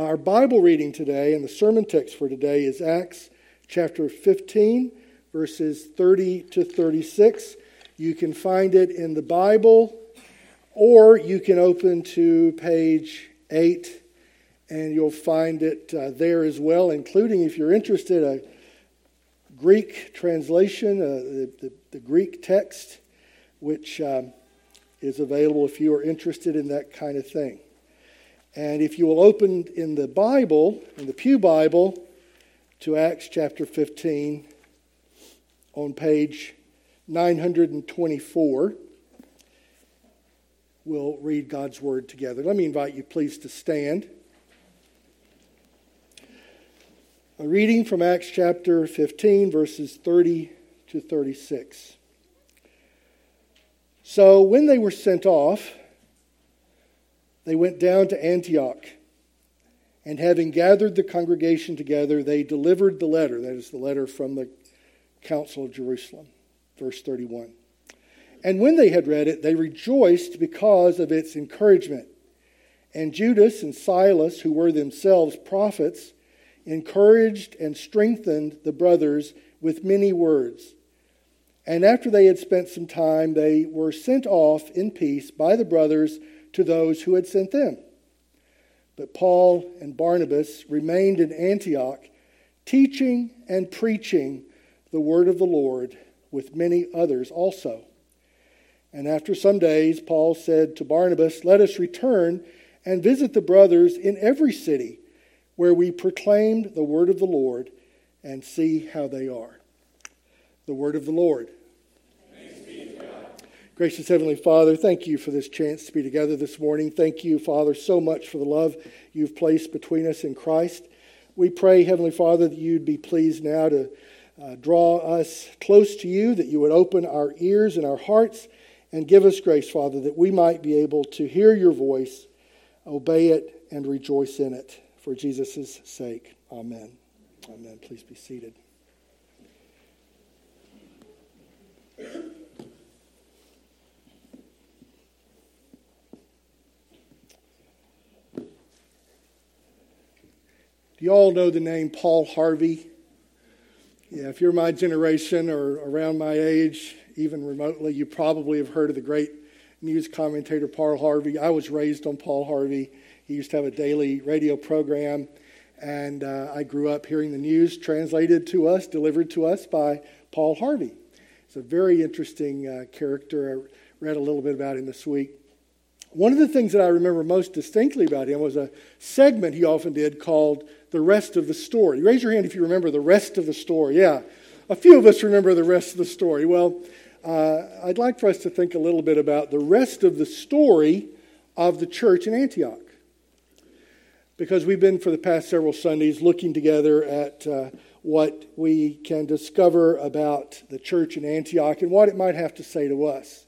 Our Bible reading today and the sermon text for today is Acts chapter 15, verses 30 to 36. You can find it in the Bible, or you can open to page 8 and you'll find it uh, there as well, including, if you're interested, a Greek translation, uh, the, the, the, Greek text, which um, is available if you are interested in that kind of thing. And if you will open in the Bible, in the Pew Bible, to Acts chapter 15 on page 924, we'll read God's Word together. Let me invite you, please, to stand. A reading from Acts chapter 15, verses 30 to 36. So when they were sent off, they went down to Antioch. And having gathered the congregation together, they delivered the letter. That is the letter from the Council of Jerusalem. Verse 31. And when they had read it, they rejoiced because of its encouragement. And Judas and Silas, who were themselves prophets, encouraged and strengthened the brothers with many words. And after they had spent some time, they were sent off in peace by the brothers to those who had sent them. But Paul and Barnabas remained in Antioch, teaching and preaching the word of the Lord with many others also. And after some days, Paul said to Barnabas, Let us return and visit the brothers in every city where we proclaimed the word of the Lord and see how they are. The word of the Lord. Gracious Heavenly Father, thank you for this chance to be together this morning. Thank you, Father, so much for the love you've placed between us in Christ. We pray, Heavenly Father, that you'd be pleased now to uh, draw us close to you, that you would open our ears and our hearts and give us grace, Father, that we might be able to hear your voice, obey it, and rejoice in it for Jesus' sake. Amen. Amen. Please be seated. Do you all know the name Paul Harvey? Yeah, if you're my generation or around my age, even remotely, you probably have heard of the great news commentator Paul Harvey. I was raised on Paul Harvey. He used to have a daily radio program, and uh, I grew up hearing the news translated to us, delivered to us by Paul Harvey. It's a very interesting uh, character. I read a little bit about him this week. One of the things that I remember most distinctly about him was a segment he often did called The Rest of the Story. Raise your hand if you remember the rest of the story. Yeah, a few of us remember the rest of the story. Well, uh, I'd like for us to think a little bit about the rest of the story of the church in Antioch because we've been for the past several Sundays looking together at uh, what we can discover about the church in Antioch and what it might have to say to us.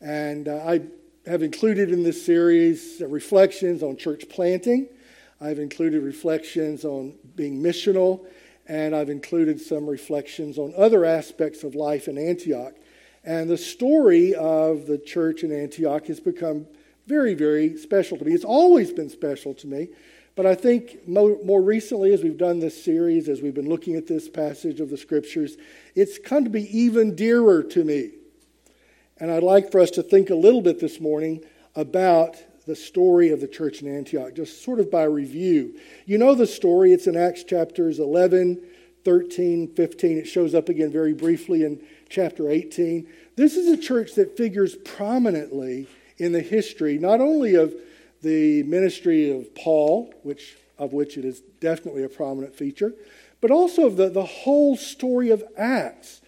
And uh, I have included in this series reflections on church planting. I've included reflections on being missional, and I've included some reflections on other aspects of life in Antioch. And the story of the church in Antioch has become very, very special to me. It's always been special to me but I think more, more, recently, as we've done this series, as we've been looking at this passage of the scriptures, it's come to be even dearer to me. And I'd like for us to think a little bit this morning about the story of the church in Antioch, just sort of by review. You know the story, it's in Acts chapters 11, 13, 15. It shows up again very briefly in chapter 18. This is a church that figures prominently in the history, not only of the ministry of Paul, which, of which it is definitely a prominent feature, but also of the, the whole story of Acts.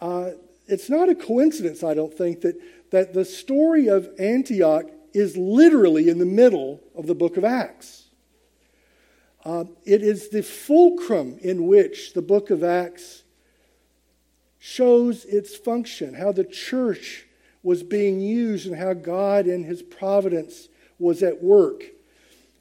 Uh, it's not a coincidence, I don't think, that, that the story of Antioch is literally in the middle of the book of Acts. Uh, it is the fulcrum in which the book of Acts shows its function, how the church was being used, and how God, in his providence, was at work.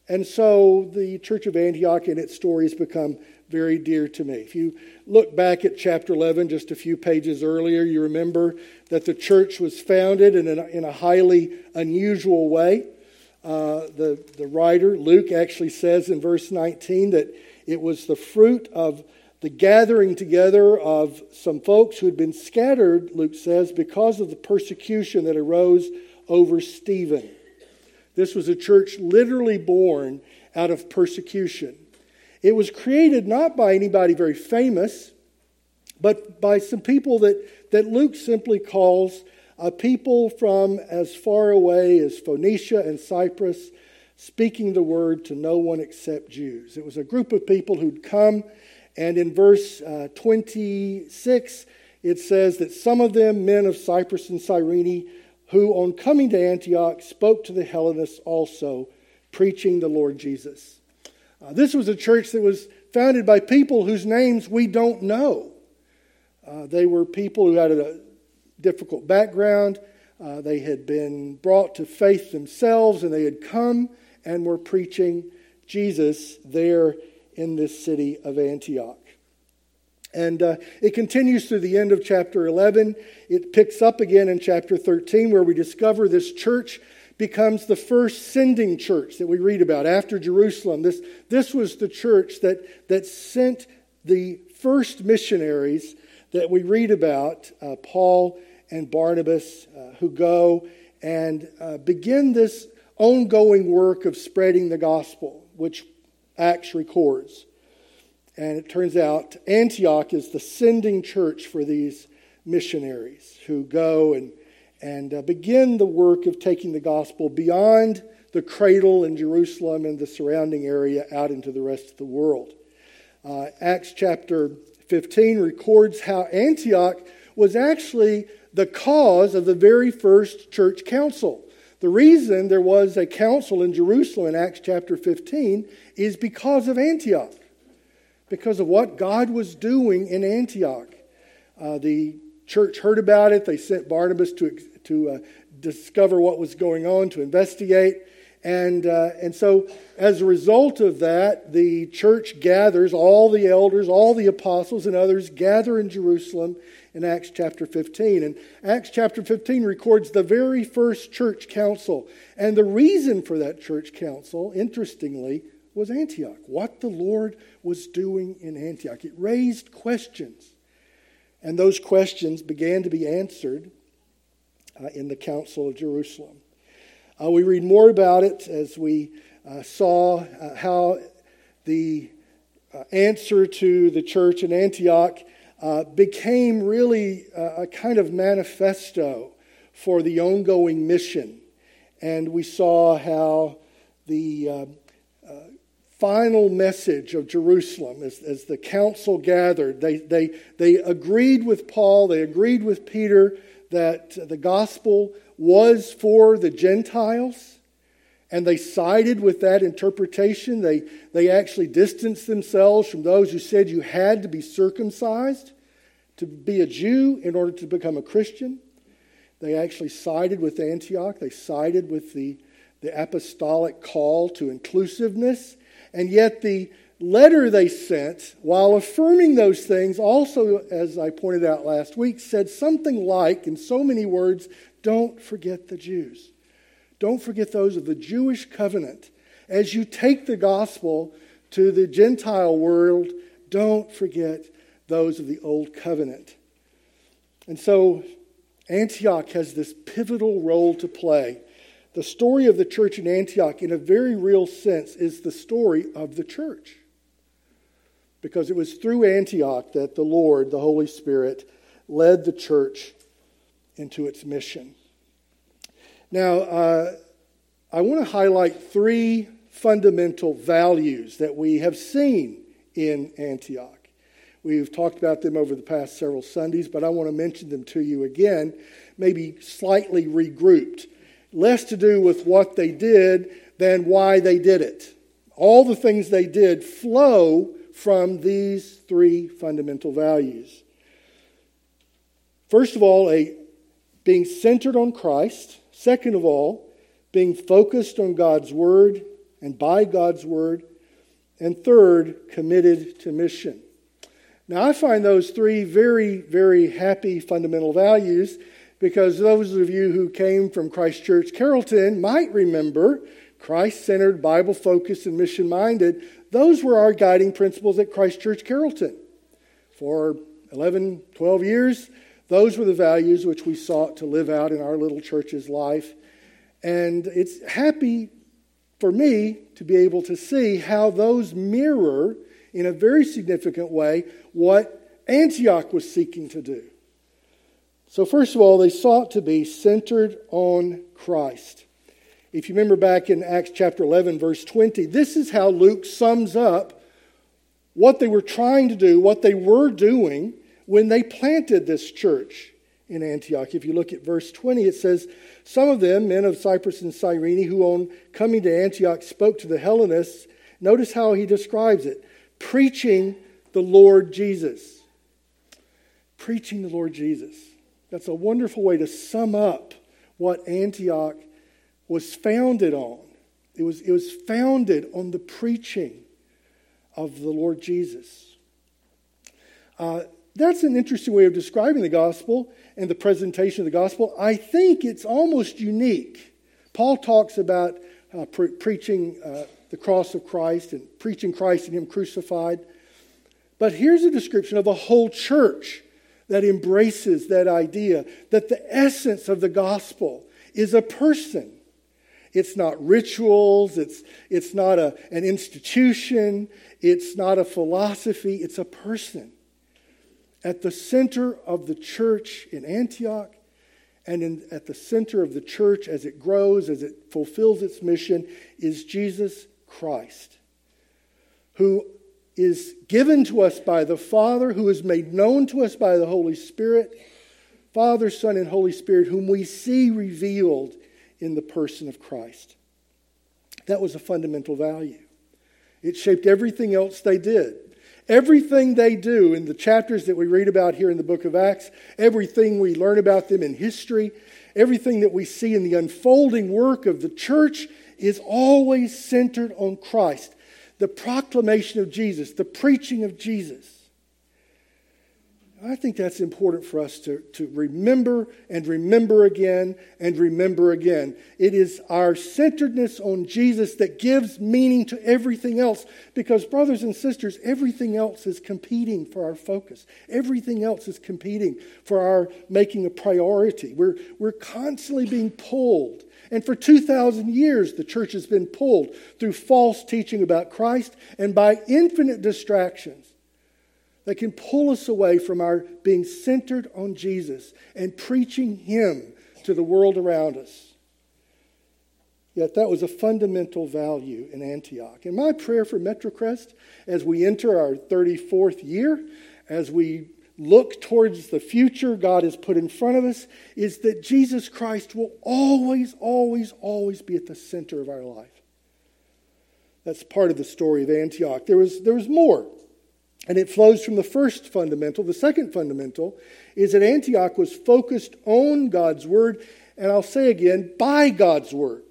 And so the Church of Antioch and its story has become very dear to me. If you look back at chapter 11, just a few pages earlier, you remember that the church was founded in a, in a highly unusual way. uh, the, the writer, Luke, actually says in verse 19 that it was the fruit of the gathering together of some folks who had been scattered, Luke says, because of the persecution that arose over Stephen. This was a church literally born out of persecution. It was created not by anybody very famous, but by some people that, that Luke simply calls a people from as far away as Phoenicia and Cyprus, speaking the word to no one except Jews. It was a group of people who'd come, and in verse uh, 26, it says that some of them, men of Cyprus and Cyrene, who on coming to Antioch spoke to the Hellenists also, preaching the Lord Jesus. Uh, this was a church that was founded by people whose names we don't know. Uh, they were people who had a difficult background. Uh, they had been brought to faith themselves, and they had come and were preaching Jesus there in this city of Antioch. And uh, it continues through the end of chapter 11. It picks up again in chapter 13, where we discover this church becomes the first sending church that we read about after Jerusalem. This, this was the church that, that sent the first missionaries that we read about, uh, Paul and Barnabas, uh, who go and uh, begin this ongoing work of spreading the gospel, which Acts records. And it turns out Antioch is the sending church for these missionaries who go and, and uh, begin the work of taking the gospel beyond the cradle in Jerusalem and the surrounding area out into the rest of the world. Uh, Acts chapter 15 records how Antioch was actually the cause of the very first church council. The reason there was a council in Jerusalem in Acts chapter 15 is because of Antioch because of what God was doing in Antioch. Uh, the church heard about it. They sent Barnabas to, to uh, discover what was going on, to investigate. And, uh, and so, as a result of that, the church gathers, all the elders, all the apostles, and others gather in Jerusalem in Acts chapter 15. And Acts chapter 15 records the very first church council. And the reason for that church council, interestingly, was Antioch, what the Lord was doing in Antioch. It raised questions, and those questions began to be answered uh, in the Council of Jerusalem. Uh, we read more about it as we uh, saw uh, how the uh, answer to the church in Antioch uh, became really a kind of manifesto for the ongoing mission. And we saw how the final message of Jerusalem as, as the council gathered. They, they, they agreed with Paul, they agreed with Peter that the gospel was for the Gentiles, and they sided with that interpretation. They, they actually distanced themselves from those who said you had to be circumcised to be a Jew in order to become a Christian. They actually sided with Antioch, they sided with the, the apostolic call to inclusiveness and yet, the letter they sent, while affirming those things, also, as I pointed out last week, said something like, in so many words, don't forget the Jews. Don't forget those of the Jewish covenant. As you take the gospel to the Gentile world, don't forget those of the old covenant. And so Antioch has this pivotal role to play the story of the church in Antioch, in a very real sense, is the story of the church. Because it was through Antioch that the Lord, the Holy Spirit, led the church into its mission. Now, uh, I want to highlight three fundamental values that we have seen in Antioch. We've talked about them over the past several Sundays, but I want to mention them to you again, maybe slightly regrouped less to do with what they did than why they did it. All the things they did flow from these three fundamental values. First of all, a being centered on Christ. Second of all, being focused on God's word and by God's word. And third, committed to mission. Now, I find those three very, very happy fundamental values because those of you who came from Christ Church Carrollton might remember Christ centered, Bible focused, and mission minded, those were our guiding principles at Christ Church Carrollton. For 11, 12 years, those were the values which we sought to live out in our little church's life. And it's happy for me to be able to see how those mirror, in a very significant way, what Antioch was seeking to do. So, first of all, they sought to be centered on Christ. If you remember back in Acts chapter 11, verse 20, this is how Luke sums up what they were trying to do, what they were doing when they planted this church in Antioch. If you look at verse 20, it says, Some of them, men of Cyprus and Cyrene, who on coming to Antioch spoke to the Hellenists, notice how he describes it preaching the Lord Jesus. Preaching the Lord Jesus. That's a wonderful way to sum up what Antioch was founded on. It was, it was founded on the preaching of the Lord Jesus. Uh, that's an interesting way of describing the gospel and the presentation of the gospel. I think it's almost unique. Paul talks about uh, pre- preaching uh, the cross of Christ and preaching Christ and Him crucified. But here's a description of a whole church that embraces that idea that the essence of the gospel is a person. It's not rituals, it's, it's not a, an institution, it's not a philosophy, it's a person. At the center of the church in Antioch and in, at the center of the church as it grows, as it fulfills its mission, is Jesus Christ, who is given to us by the Father, who is made known to us by the Holy Spirit, Father, Son, and Holy Spirit, whom we see revealed in the person of Christ. That was a fundamental value. It shaped everything else they did. Everything they do in the chapters that we read about here in the book of Acts, everything we learn about them in history, everything that we see in the unfolding work of the church is always centered on Christ the proclamation of Jesus, the preaching of Jesus. I think that's important for us to, to remember and remember again and remember again. It is our centeredness on Jesus that gives meaning to everything else because, brothers and sisters, everything else is competing for our focus. Everything else is competing for our making a priority. We're, we're constantly being pulled and for 2,000 years, the church has been pulled through false teaching about Christ and by infinite distractions that can pull us away from our being centered on Jesus and preaching Him to the world around us. Yet that was a fundamental value in Antioch. And my prayer for Metrocrest as we enter our 34th year, as we look towards the future God has put in front of us is that Jesus Christ will always, always, always be at the center of our life. That's part of the story of Antioch. There was, there was more, and it flows from the first fundamental. The second fundamental is that Antioch was focused on God's word, and I'll say again, by God's word.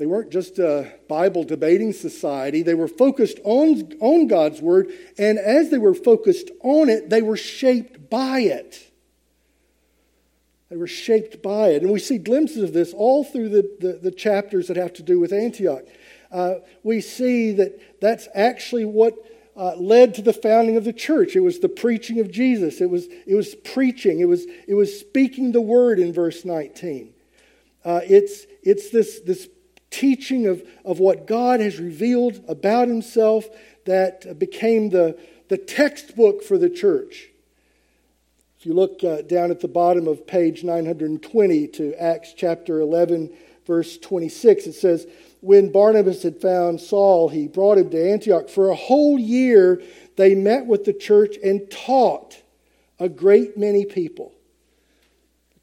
They weren't just a Bible debating society. They were focused on, on God's Word, and as they were focused on it, they were shaped by it. They were shaped by it. And we see glimpses of this all through the, the, the chapters that have to do with Antioch. Uh, we see that that's actually what uh, led to the founding of the church. It was the preaching of Jesus. It was, it was preaching. It was, it was speaking the word in verse 19. Uh, it's, it's this, this teaching of, of what God has revealed about himself that became the, the textbook for the church. If you look uh, down at the bottom of page 920 to Acts chapter 11, verse 26, it says, When Barnabas had found Saul, he brought him to Antioch. For a whole year, they met with the church and taught a great many people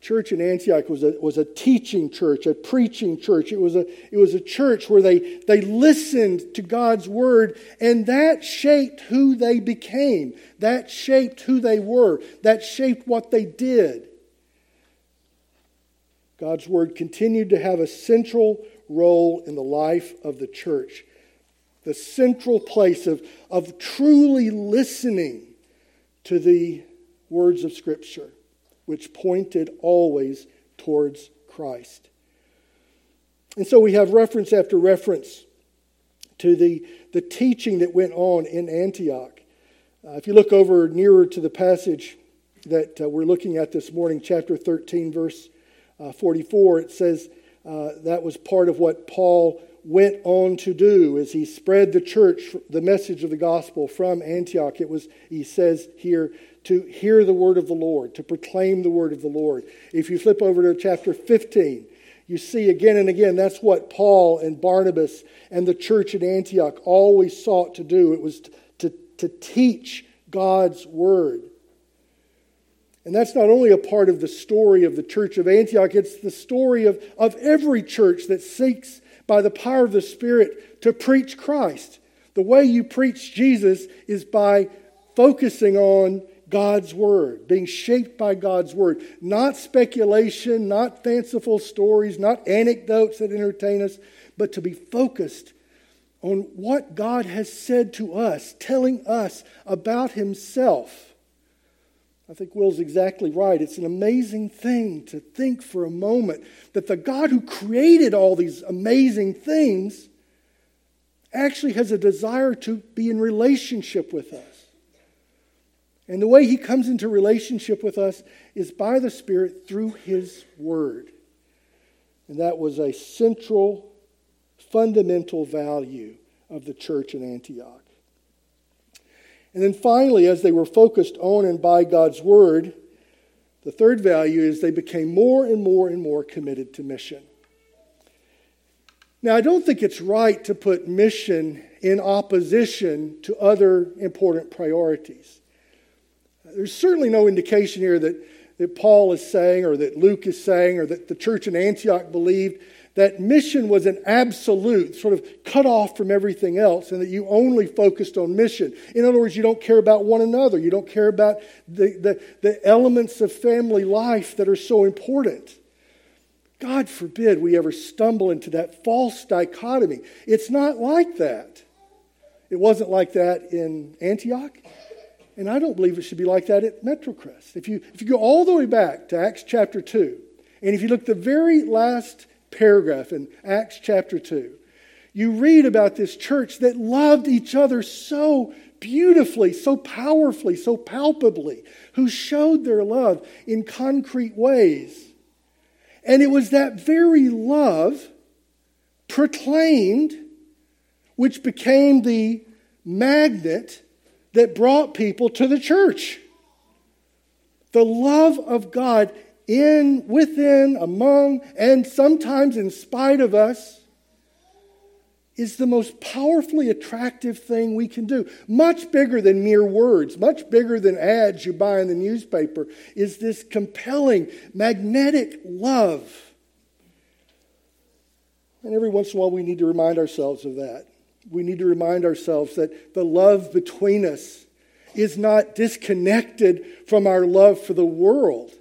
church in Antioch was a, was a teaching church, a preaching church. It was a, it was a church where they, they listened to God's word, and that shaped who they became. That shaped who they were. That shaped what they did. God's word continued to have a central role in the life of the church. The central place of, of truly listening to the words of Scripture which pointed always towards Christ. And so we have reference after reference to the, the teaching that went on in Antioch. Uh, if you look over nearer to the passage that uh, we're looking at this morning, chapter 13, verse uh, 44, it says uh, that was part of what Paul went on to do as he spread the church, the message of the gospel from Antioch. It was, he says here, to hear the word of the Lord, to proclaim the word of the Lord. If you flip over to chapter 15, you see again and again that's what Paul and Barnabas and the church at Antioch always sought to do. It was to, to teach God's word. And that's not only a part of the story of the church of Antioch, it's the story of, of every church that seeks by the power of the Spirit to preach Christ. The way you preach Jesus is by focusing on God's Word, being shaped by God's Word. Not speculation, not fanciful stories, not anecdotes that entertain us, but to be focused on what God has said to us, telling us about Himself. I think Will's exactly right. It's an amazing thing to think for a moment that the God who created all these amazing things actually has a desire to be in relationship with us. And the way he comes into relationship with us is by the Spirit through his word. And that was a central, fundamental value of the church in Antioch. And then finally, as they were focused on and by God's word, the third value is they became more and more and more committed to mission. Now, I don't think it's right to put mission in opposition to other important priorities. There's certainly no indication here that, that Paul is saying, or that Luke is saying, or that the church in Antioch believed that mission was an absolute, sort of cut off from everything else, and that you only focused on mission. In other words, you don't care about one another. You don't care about the, the, the elements of family life that are so important. God forbid we ever stumble into that false dichotomy. It's not like that. It wasn't like that in Antioch. And I don't believe it should be like that at Metrocrest. If you, if you go all the way back to Acts chapter 2, and if you look at the very last paragraph in Acts chapter 2, you read about this church that loved each other so beautifully, so powerfully, so palpably, who showed their love in concrete ways. And it was that very love proclaimed which became the magnet that brought people to the church. The love of God in, within, among, and sometimes in spite of us is the most powerfully attractive thing we can do. Much bigger than mere words, much bigger than ads you buy in the newspaper, is this compelling, magnetic love. And every once in a while, we need to remind ourselves of that we need to remind ourselves that the love between us is not disconnected from our love for the world.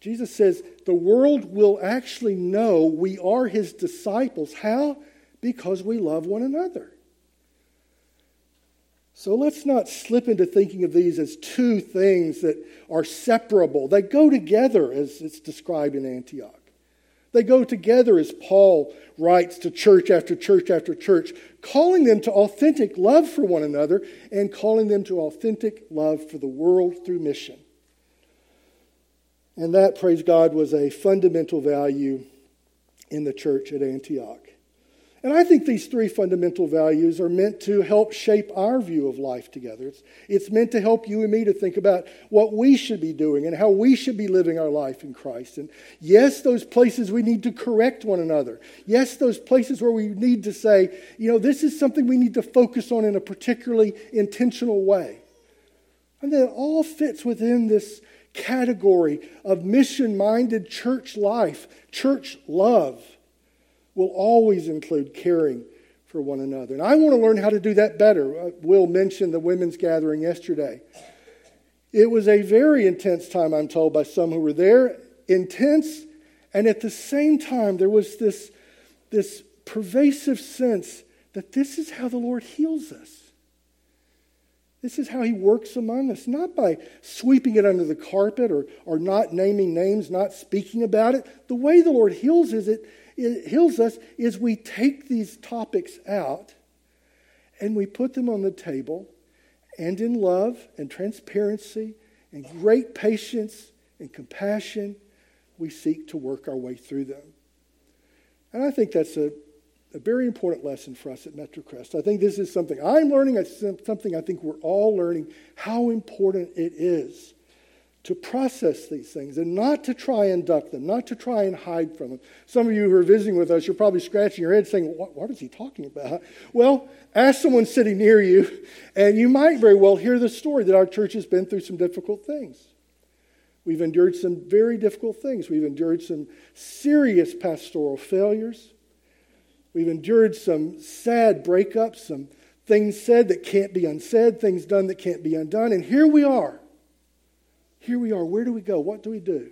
Jesus says the world will actually know we are his disciples. How? Because we love one another. So let's not slip into thinking of these as two things that are separable. They go together, as it's described in Antioch. They go together as Paul writes to church after church after church, calling them to authentic love for one another and calling them to authentic love for the world through mission. And that, praise God, was a fundamental value in the church at Antioch. And I think these three fundamental values are meant to help shape our view of life together. It's, it's meant to help you and me to think about what we should be doing and how we should be living our life in Christ. And yes, those places we need to correct one another. Yes, those places where we need to say, you know, this is something we need to focus on in a particularly intentional way. And that all fits within this category of mission minded church life, church love will always include caring for one another. And I want to learn how to do that better. Uh, Will mentioned the women's gathering yesterday. It was a very intense time, I'm told, by some who were there. Intense, and at the same time, there was this, this pervasive sense that this is how the Lord heals us. This is how he works among us, not by sweeping it under the carpet or, or not naming names, not speaking about it. The way the Lord heals is it, it heals us is we take these topics out and we put them on the table and in love and transparency and great patience and compassion, we seek to work our way through them. And I think that's a a very important lesson for us at MetroCrest. I think this is something I'm learning, it's something I think we're all learning how important it is to process these things and not to try and duck them, not to try and hide from them. Some of you who are visiting with us, you're probably scratching your head saying, What, what is he talking about? Well, ask someone sitting near you, and you might very well hear the story that our church has been through some difficult things. We've endured some very difficult things. We've endured some serious pastoral failures. We've endured some sad breakups, some things said that can't be unsaid, things done that can't be undone. And here we are. Here we are. Where do we go? What do we do?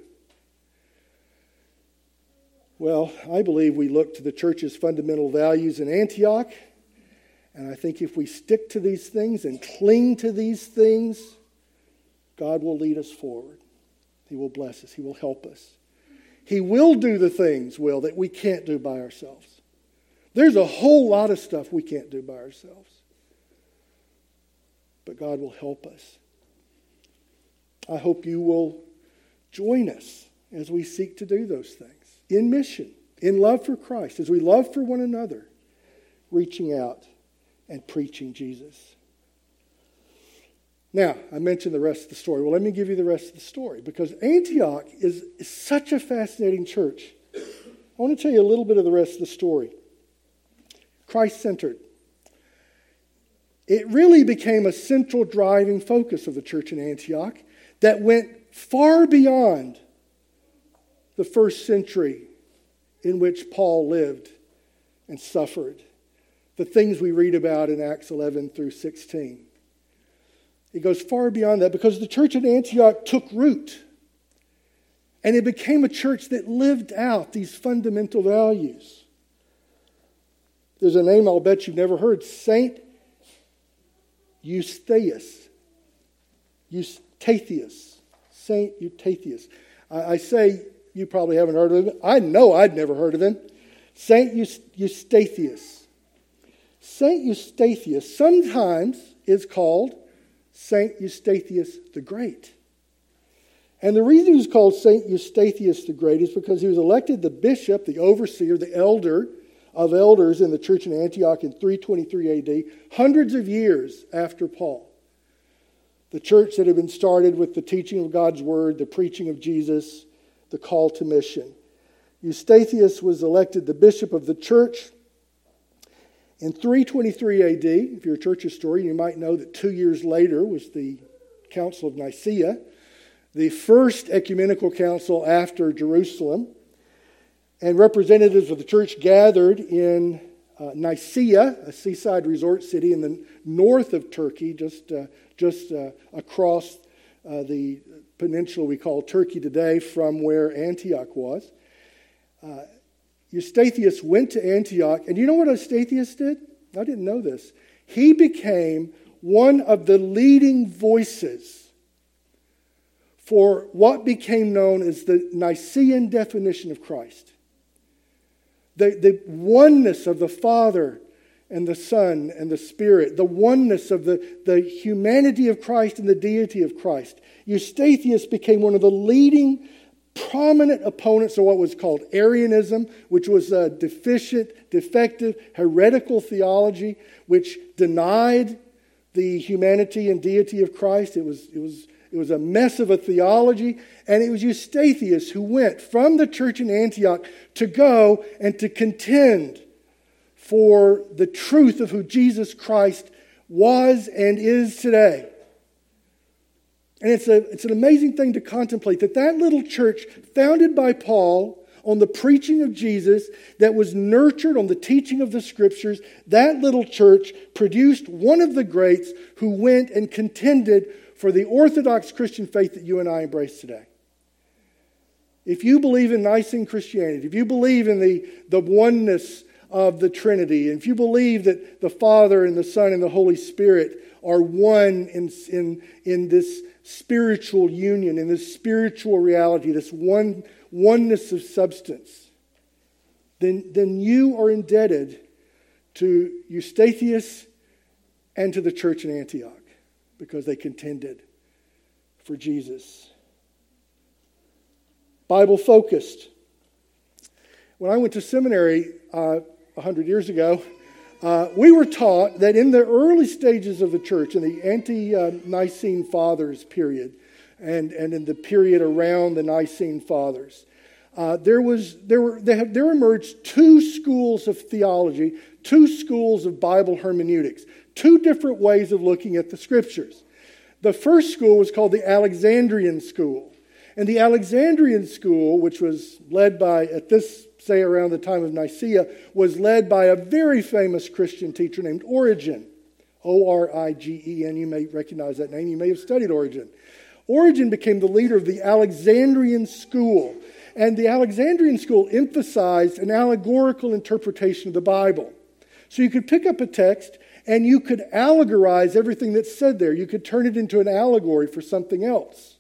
Well, I believe we look to the church's fundamental values in Antioch. And I think if we stick to these things and cling to these things, God will lead us forward. He will bless us. He will help us. He will do the things, Will, that we can't do by ourselves. There's a whole lot of stuff we can't do by ourselves. But God will help us. I hope you will join us as we seek to do those things in mission, in love for Christ, as we love for one another, reaching out and preaching Jesus. Now, I mentioned the rest of the story. Well, let me give you the rest of the story because Antioch is, is such a fascinating church. I want to tell you a little bit of the rest of the story. Christ centered. It really became a central driving focus of the church in Antioch that went far beyond the first century in which Paul lived and suffered. The things we read about in Acts 11 through 16. It goes far beyond that because the church at Antioch took root. And it became a church that lived out these fundamental values. There's a name I'll bet you've never heard Saint Eustathius. Eustathius. Saint Eustathius. I, I, say you probably haven't heard of him. I know I'd never heard of him. Saint Eustathius. Saint Eustathius sometimes is called Saint Eustathius the Great. And the reason he was called Saint Eustathius the Great is because he was elected the bishop, the overseer, the elder of elders in the church in Antioch in 323 AD, hundreds of years after Paul. The church that had been started with the teaching of God's word, the preaching of Jesus, the call to mission. Eustathius was elected the bishop of the church in 323 AD. If you're a church historian, you might know that two years later was the Council of Nicaea, the first ecumenical council after Jerusalem and representatives of the church gathered in uh, Nicaea, a seaside resort city in the north of Turkey, just, uh, just uh, across uh, the peninsula we call Turkey today from where Antioch was. Uh, Eustathius went to Antioch, and you know what Eustathius did? I didn't know this. He became one of the leading voices for what became known as the Nicene definition of Christ the, the oneness of the Father and the Son and the Spirit, the oneness of the, the humanity of Christ and the deity of Christ. Eustathius became one of the leading, prominent opponents of what was called Arianism, which was a deficient, defective, heretical theology which denied the humanity and deity of Christ. It was, it was it was a mess of a theology, and it was Eustathius who went from the church in Antioch to go and to contend for the truth of who Jesus Christ was and is today. And it's, a, it's an amazing thing to contemplate that that little church, founded by Paul on the preaching of Jesus, that was nurtured on the teaching of the scriptures, that little church produced one of the greats who went and contended for the Orthodox Christian faith that you and I embrace today. If you believe in Nicene Christianity, if you believe in the, the oneness of the Trinity, if you believe that the Father and the Son and the Holy Spirit are one in, in, in this spiritual union, in this spiritual reality, this one, oneness of substance, then, then you are indebted to Eustathius and to the church in Antioch because they contended for Jesus. Bible focused. When I went to seminary uh, 100 years ago, uh, we were taught that in the early stages of the church, in the ante Nicene Fathers period, and, and in the period around the Nicene Fathers, uh, there, was, there, were, have, there emerged two schools of theology, two schools of Bible hermeneutics, two different ways of looking at the scriptures. The first school was called the Alexandrian School. And the Alexandrian School, which was led by, at this, say around the time of Nicaea, was led by a very famous Christian teacher named Origen. O R I G E N. You may recognize that name. You may have studied Origen. Origen became the leader of the Alexandrian School. And the Alexandrian school emphasized an allegorical interpretation of the Bible. So you could pick up a text and you could allegorize everything that's said there. You could turn it into an allegory for something else.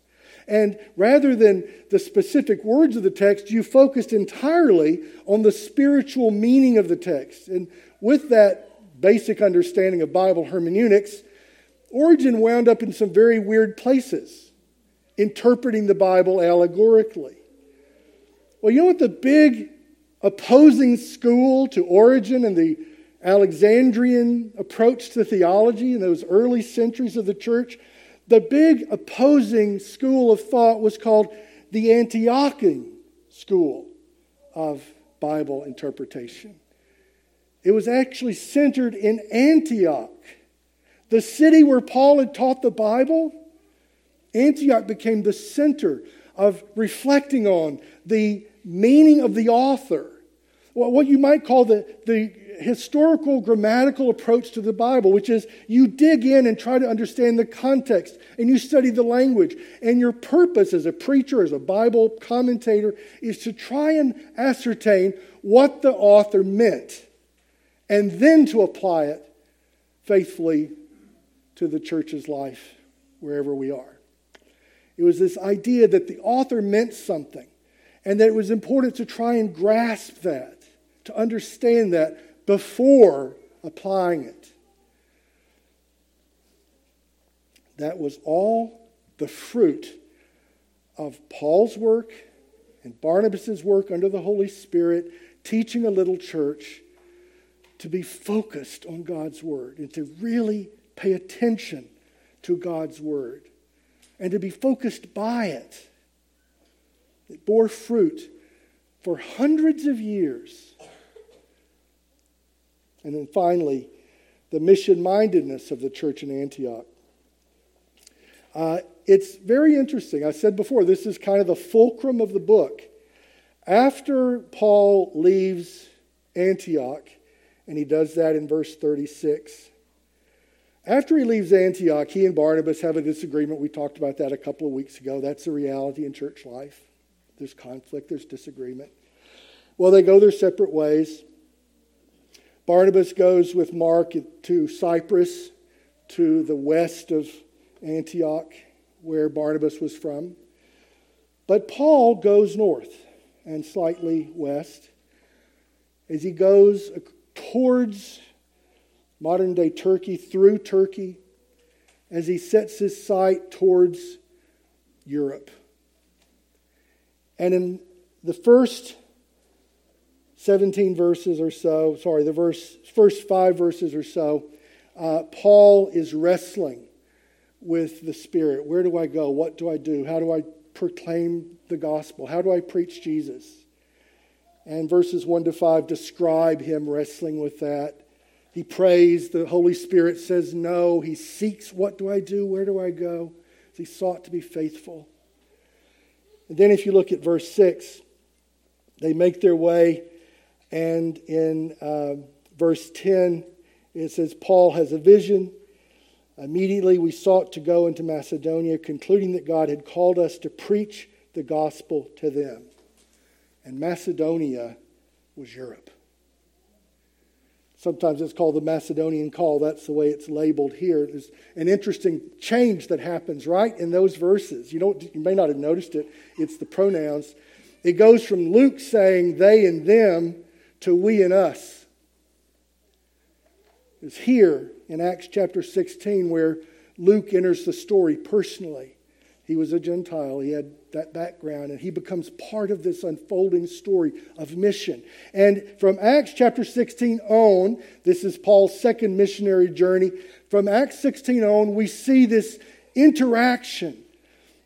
And rather than the specific words of the text, you focused entirely on the spiritual meaning of the text. And with that basic understanding of Bible hermeneutics, Origen wound up in some very weird places, interpreting the Bible allegorically. Well, you know what the big opposing school to Origen and the Alexandrian approach to theology in those early centuries of the church? The big opposing school of thought was called the Antiochian school of Bible interpretation. It was actually centered in Antioch, the city where Paul had taught the Bible. Antioch became the center of reflecting on the meaning of the author, what you might call the, the historical grammatical approach to the Bible, which is you dig in and try to understand the context and you study the language. And your purpose as a preacher, as a Bible commentator, is to try and ascertain what the author meant and then to apply it faithfully to the church's life wherever we are. It was this idea that the author meant something and that it was important to try and grasp that, to understand that before applying it. That was all the fruit of Paul's work and Barnabas' work under the Holy Spirit, teaching a little church to be focused on God's Word and to really pay attention to God's Word and to be focused by it. It bore fruit for hundreds of years. And then finally, the mission mindedness of the church in Antioch. Uh, it's very interesting. I said before, this is kind of the fulcrum of the book. After Paul leaves Antioch, and he does that in verse 36, after he leaves Antioch, he and Barnabas have a disagreement. We talked about that a couple of weeks ago. That's a reality in church life. There's conflict, there's disagreement. Well, they go their separate ways. Barnabas goes with Mark to Cyprus, to the west of Antioch, where Barnabas was from. But Paul goes north and slightly west as he goes towards modern day Turkey, through Turkey, as he sets his sight towards Europe. And in the first 17 verses or so, sorry, the verse, first five verses or so, uh, Paul is wrestling with the Spirit. Where do I go? What do I do? How do I proclaim the gospel? How do I preach Jesus? And verses 1 to 5 describe him wrestling with that. He prays. The Holy Spirit says no. He seeks, What do I do? Where do I go? He sought to be faithful. And then, if you look at verse 6, they make their way, and in uh, verse 10, it says, Paul has a vision. Immediately we sought to go into Macedonia, concluding that God had called us to preach the gospel to them. And Macedonia was Europe. Sometimes it's called the Macedonian call. That's the way it's labeled here. There's an interesting change that happens right in those verses. You, don't, you may not have noticed it. It's the pronouns. It goes from Luke saying they and them to we and us. It's here in Acts chapter 16 where Luke enters the story personally. He was a Gentile, he had that background, and he becomes part of this unfolding story of mission. And from Acts chapter 16 on, this is Paul's second missionary journey. From Acts 16 on, we see this interaction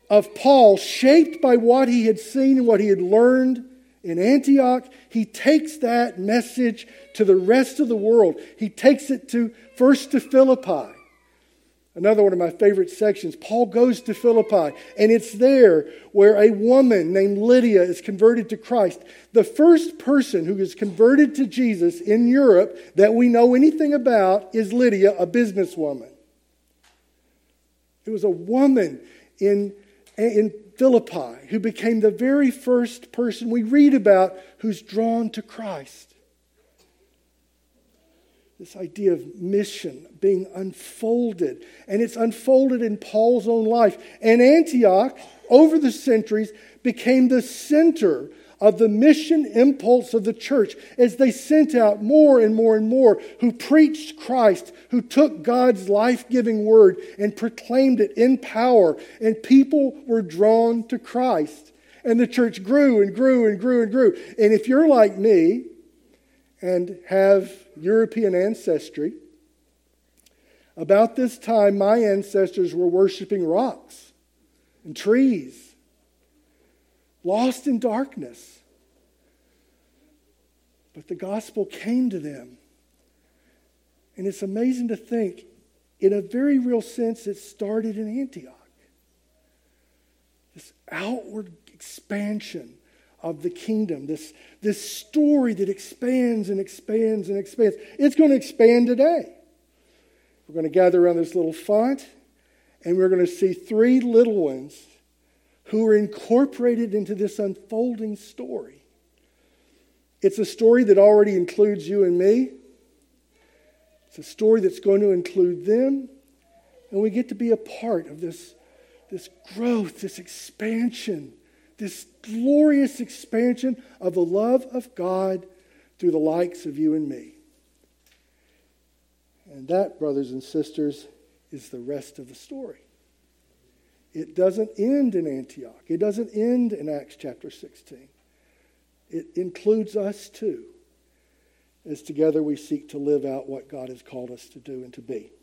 of Paul shaped by what he had seen and what he had learned in Antioch. He takes that message to the rest of the world. He takes it to first to Philippi. Another one of my favorite sections, Paul goes to Philippi, and it's there where a woman named Lydia is converted to Christ. The first person who is converted to Jesus in Europe that we know anything about is Lydia, a businesswoman. It was a woman in, in Philippi who became the very first person we read about who's drawn to Christ this idea of mission being unfolded. And it's unfolded in Paul's own life. And Antioch, over the centuries, became the center of the mission impulse of the church as they sent out more and more and more who preached Christ, who took God's life giving word and proclaimed it in power. And people were drawn to Christ. And the church grew and grew and grew and grew. And if you're like me, and have European ancestry. About this time, my ancestors were worshiping rocks and trees, lost in darkness. But the gospel came to them. And it's amazing to think, in a very real sense, it started in Antioch. This outward expansion of the kingdom, this, this story that expands and expands and expands. It's going to expand today. We're going to gather around this little font, and we're going to see three little ones who are incorporated into this unfolding story. It's a story that already includes you and me. It's a story that's going to include them. And we get to be a part of this, this growth, this expansion this glorious expansion of the love of God through the likes of you and me. And that, brothers and sisters, is the rest of the story. It doesn't end in Antioch, it doesn't end in Acts chapter 16. It includes us too, as together we seek to live out what God has called us to do and to be.